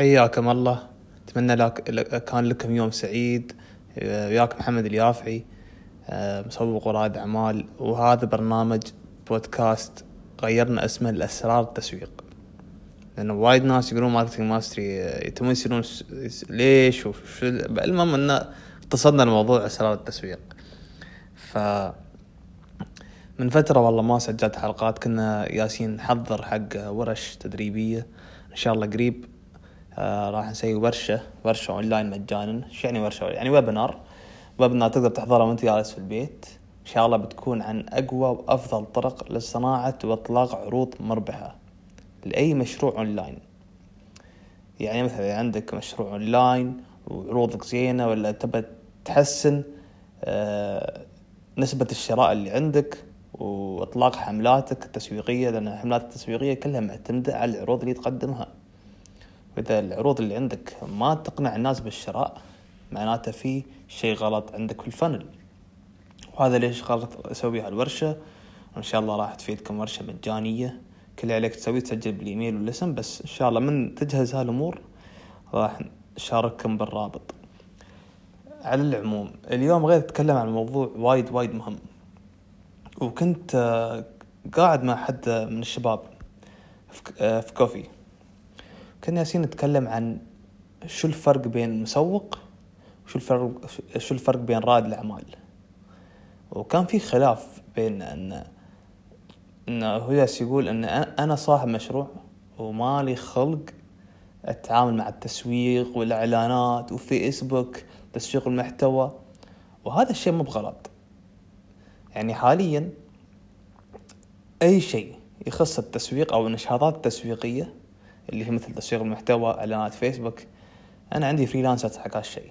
حياكم الله. أتمنى لك كان لكم يوم سعيد. وياك محمد اليافعي. آه، مسوق ورائد أعمال. وهذا برنامج بودكاست غيرنا اسمه أسرار التسويق. لأنه وايد ناس يقولون marketing mastery آه، يتمون س- ليش وشو المهم انه اقتصدنا الموضوع أسرار التسويق. ف من فترة والله ما سجلت حلقات. كنا ياسين نحضر حق ورش تدريبية. إن شاء الله قريب آه راح نسوي ورشة ورشة اونلاين مجانا. إيش يعني ورشة؟ يعني webinar webinar تقدر تحضرها وأنت جالس في البيت. إن شاء الله بتكون عن أقوى وأفضل طرق لصناعة وإطلاق عروض مربحة لأي مشروع اونلاين يعني مثلا عندك مشروع اونلاين وعروضك زينة ولا تبى تحسن آه، نسبة الشراء اللي عندك وإطلاق حملاتك التسويقية لأن الحملات التسويقية كلها معتمدة على العروض اللي تقدمها. وإذا العروض اللي عندك ما تقنع الناس بالشراء معناته في شيء غلط عندك في الفنل. وهذا ليش قررت أسوي هالورشة. وان شاء الله راح تفيدكم ورشة مجانية. كل اللي عليك تسويه تسجل بالإيميل والاسم بس إن شاء الله من تجهز هالأمور راح نشارككم بالرابط. على العموم اليوم غير اتكلم عن موضوع وايد وايد مهم. وكنت آه، قاعد مع حد من الشباب ك- آه، في كوفي. كنا ياسين نتكلم عن شو الفرق بين مسوق وشو الفرق شو الفرق بين رائد الأعمال. وكان في خلاف بين ان أن هو يقول أن أنا صاحب مشروع ومالي خلق أتعامل مع التسويق والإعلانات وفيسبوك تسويق المحتوى. وهذا الشيء مو بغلط. يعني حاليا أي شيء يخص التسويق أو النشاطات التسويقية اللي هي مثل تسويق المحتوى إعلانات فيسبوك أنا عندي freelancers حق هالشيء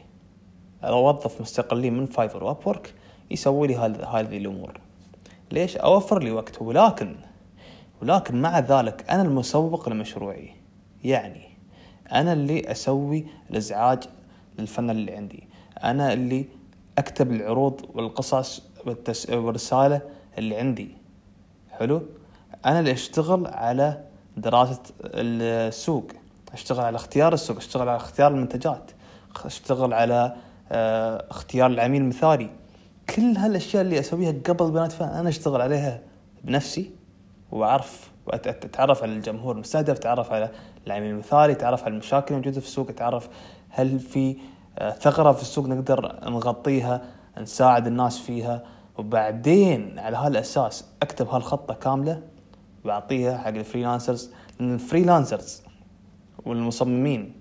أوظف مستقلين من Fiverr و Upwork يسوي لي هذه الأمور. ليش؟ أوفر لي وقت. ولكن ولكن مع ذلك أنا المسوق لمشروعي. يعني أنا اللي أسوي ال stages لل funnel اللي عندي. أنا اللي أكتب العروض والقصص. والرسالة اللي عندي. حلو؟ أنا اللي أشتغل على دراسة السوق اشتغل على اختيار السوق اشتغل على اختيار المنتجات اشتغل على آه، اختيار العميل المثالي. كل هالأشياء اللي أسويها قبل بنات فن أنا أشتغل عليها بنفسي وأعرف أتعرف على الجمهور المستهدف أتعرف على العميل المثالي أتعرف على المشاكل الموجودة في السوق أتعرف هل في آه، ثغرة في السوق نقدر نغطيها نساعد الناس فيها. وبعدين على هالأساس أكتب هالخطة كاملة واعطيها حق ال freelancers لأن الفريلانسرز والمصممين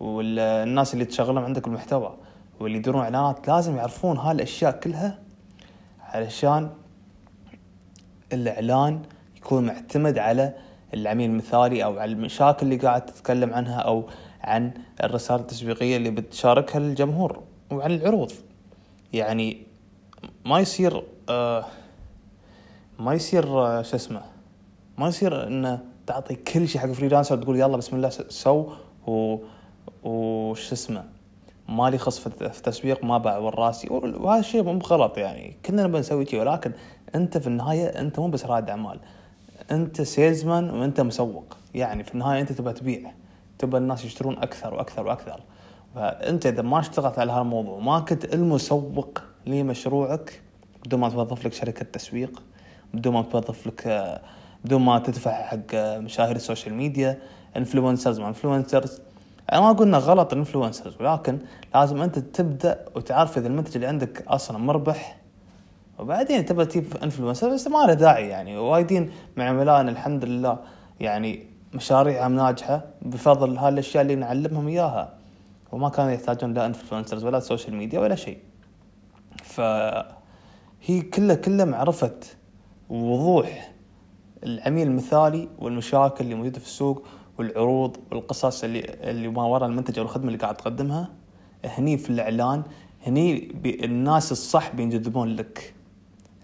والناس اللي تشغلهم عندك المحتوى واللي يديرون إعلانات لازم يعرفون هالأشياء كلها علشان الإعلان يكون معتمد على العميل المثالي أو على المشاكل اللي قاعد تتكلم عنها أو عن الرسائل التسويقيه اللي بتشاركها للجمهور وعن العروض. يعني ما يصير آه ما يصير آه شو اسمه ما يصير إنه تعطي كل شيء حق freelancer تقول يلا بسم الله سو و وش اسمه مالي خص في التسويق ما بعور راسي وهذا الشيء مو غلط يعني. كلنا نبي نسوي شيء ولكن أنت في النهاية أنت مو بس رائد أعمال أنت salesman وأنت مسوق. يعني في النهاية أنت تبى تبيع تبى الناس يشترون أكثر وأكثر وأكثر. فأنت إذا ما اشتغلت على هالموضوع ما كنت المسوق لمشروعك بدون ما توظف لك شركة تسويق بدون ما توظف لك آه، بدون ما تدفع حق مشاهير ال social media influencers ما influencers أنا ما قلنا غلط ال influencers ولكن لازم أنت تبدأ وتعرف إذا المنتج اللي عندك أصلا مربح. وبعدين تبى تجيب influencer بس ما له داعي يعني. وايدين من عملائنا الحمد لله يعني مشاريعهم ناجحة بفضل هالأشياء اللي نعلمهم إياها. وما كانوا يحتاجون لا influencers ولا social media ولا شيء. فهي كلها كلها معرفة ووضوح. العميل المثالي والمشاكل اللي موجودة في السوق والعروض والقصص اللي اللي ما وراء المنتج أو الخدمة اللي قاعد تقدمها هني في الإعلان هني الناس الصح بينجذبون لك.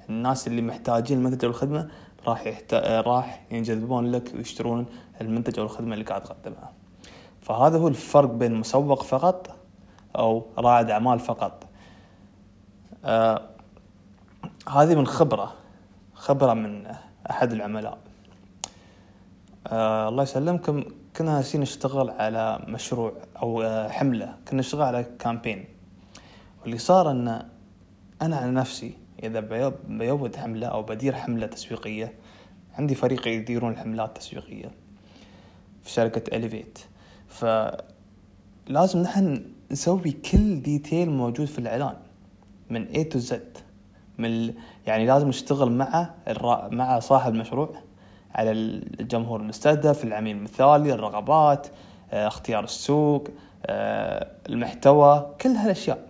الناس اللي محتاجين المنتج أو الخدمة راح يحت... راح ينجذبون لك ويشترون المنتج أو الخدمة اللي قاعد تقدمها. فهذا هو الفرق بين مسوق فقط أو رائد أعمال فقط. آه هذه من خبرة خبرة من أحد العملاء. آه الله يسلمكم. كنا جالسين نشتغل على مشروع أو آه، حملة. كنا نشتغل على campaign. واللي صار إن أنا على نفسي إذا بيود حملة أو بدير حملة تسويقية عندي فريق يديرون الحملات التسويقية في شركة Elevate فلازم نحن نسوي كل detail موجود في الإعلان من A to Z. من يعني لازم نشتغل مع مع صاحب المشروع على الجمهور المستهدف العميل المثالي الرغبات آه، اختيار السوق آه، المحتوى كل هالأشياء.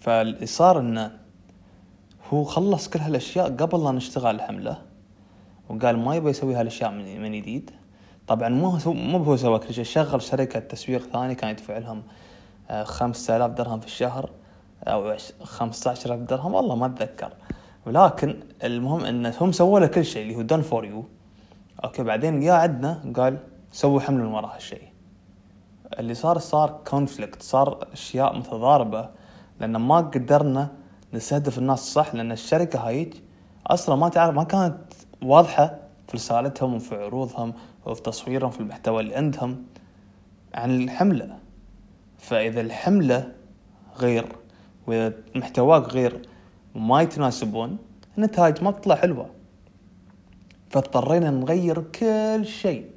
فاللي صار إنه هو خلص كل هالأشياء قبل لا نشتغل الحمله وقال ما يبغى يسوي هالأشياء من جديد. طبعا مو هو مو هو سوى كل شيء شغل شركة تسويق ثاني كان يدفع لهم آه، خمسة آلاف درهم في الشهر. أو خمسة عشر ألف درهم والله ما أتذكر. ولكن المهم انه هم سووا له كل شيء اللي هو done for you okay بعدين جاء عندنا قال سووا حملة من وراء هالشيء اللي صار صار conflict صار أشياء متضاربة لأن ما قدرنا نستهدف الناس صح لأن الشركة هايج أصلا ما تعرف ما كانت واضحة في رسالتهم وفي عروضهم وفي تصويرهم في المحتوى اللي عندهم عن الحملة. فإذا الحملة غير وإذا محتواك غير وما يتناسبون النتائج ما بتطلع حلوة. فاضطرينا نغير كل شيء.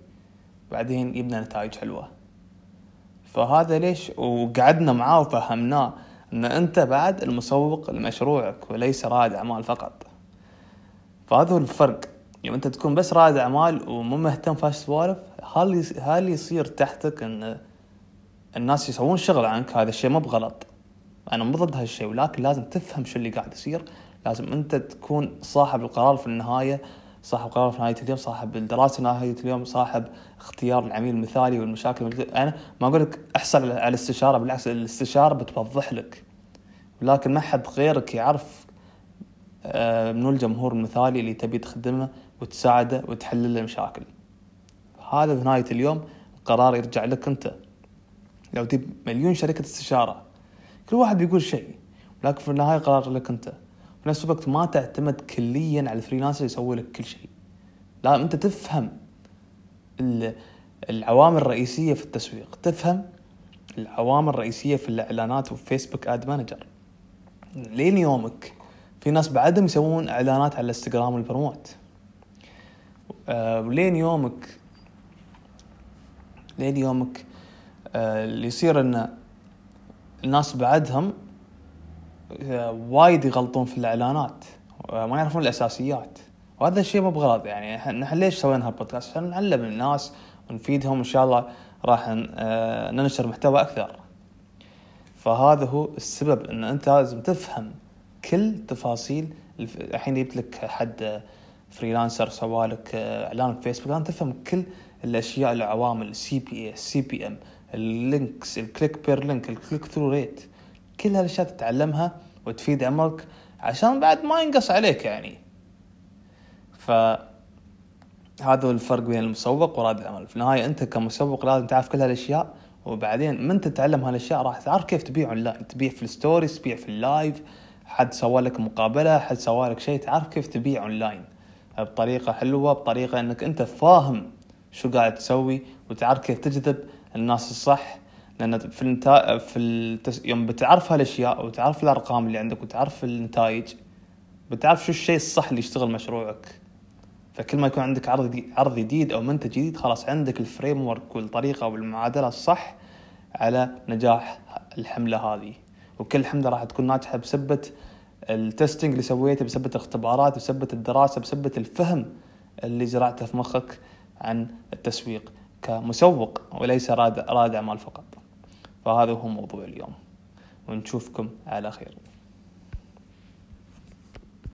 بعدين جبنا نتائج حلوة. فهذا ليش؟ وقعدنا معاه وفهمناه إن أنت بعد المسوق لمشروعك وليس رائد أعمال فقط. فهذا هو الفرق. يوم أنت تكون بس رائد أعمال ومو مهتم في هالسوالف هل هل يصير تحتك إن الناس يسوون شغل عنك؟ هذا الشيء مو بغلط. أنا مو ضد هالشيء ولكن لازم تفهم شو اللي قاعد يصير. لازم أنت تكون صاحب القرار في النهاية صاحب قرار في نهاية اليوم صاحب الدراسة نهاية اليوم صاحب اختيار العميل المثالي والمشاكل أنا ما أقول لك احصل على الاستشارة بالعكس الاستشارة بتوضح لك. ولكن ما حد غيرك يعرف آه، منو الجمهور المثالي اللي تبي تخدمه وتساعده وتحل له هذا في نهاية اليوم القرار يرجع لك أنت. لو تجيب مليون شركة استشارة كل واحد بيقول شيء. لكن في النهاية قرار لك أنت. في نفس الوقت ما تعتمد كليا على ال freelancer يسوي لك كل شيء. لا أنت تفهم العوامل الرئيسية في التسويق. تفهم العوامل الرئيسية في الإعلانات وفي Facebook Ad Manager لين يومك في ناس بعدهم يسوون إعلانات على الانستغرام والبروموت آه ولين يومك لين يومك آه اللي يصير ان الناس بعدهم آه، وايد يغلطون في الإعلانات. ما يعرفون الأساسيات. وهذا الشيء مو بغلط يعني نحن ليش سوينا هالبودكاست؟ عشان نعلم الناس ونفيدهم ان شاء الله راح آه، ننشر محتوى أكثر. فهذا هو السبب إن أنت لازم تفهم كل تفاصيل. الحين جبت لك حد freelancer سوالك آه، إعلان في فيسبوك. لازم تفهم كل الأشياء العوامل ال CPA ال CPM. ال links ال click per link ال click through rate كل هالأشياء تتعلمها وتفيد عمرك عشان بعد ما ينقص عليك يعني. ف هذا هو الفرق بين المسوق ورائد الاعمال في النهاية أنت كمسوق لازم تعرف كل هالأشياء وبعدين من تتعلم هالأشياء راح تعرف كيف تبيع اونلاين تبيع في ال stories تبيع في ال live. حد سوى لك مقابلة حد سوى لك شيء تعرف كيف تبيع اونلاين بطريقة حلوة بطريقة أنك أنت فاهم شو قاعد تسوي وتعرف كيف تجذب الناس الصح لأن في النتا... في التس... يوم بتعرف هالأشياء وتعرف الأرقام اللي عندك وتعرف النتائج بتعرف شو الشيء الصح اللي يشتغل مشروعك. فكل ما يكون عندك عرض جديد عرض جديد أو منتج جديد خلاص عندك ال framework والطريقة والمعادلة الصح على نجاح الحملة هذه. وكل حملة راح تكون ناجحة بسبة التستنج اللي سويته بسبة الاختبارات بسبة الدراسة بسبة الفهم اللي زرعته في مخك عن التسويق. كمسوق وليس راد اعمال فقط. فهذا هو موضوع اليوم. ونشوفكم على خير.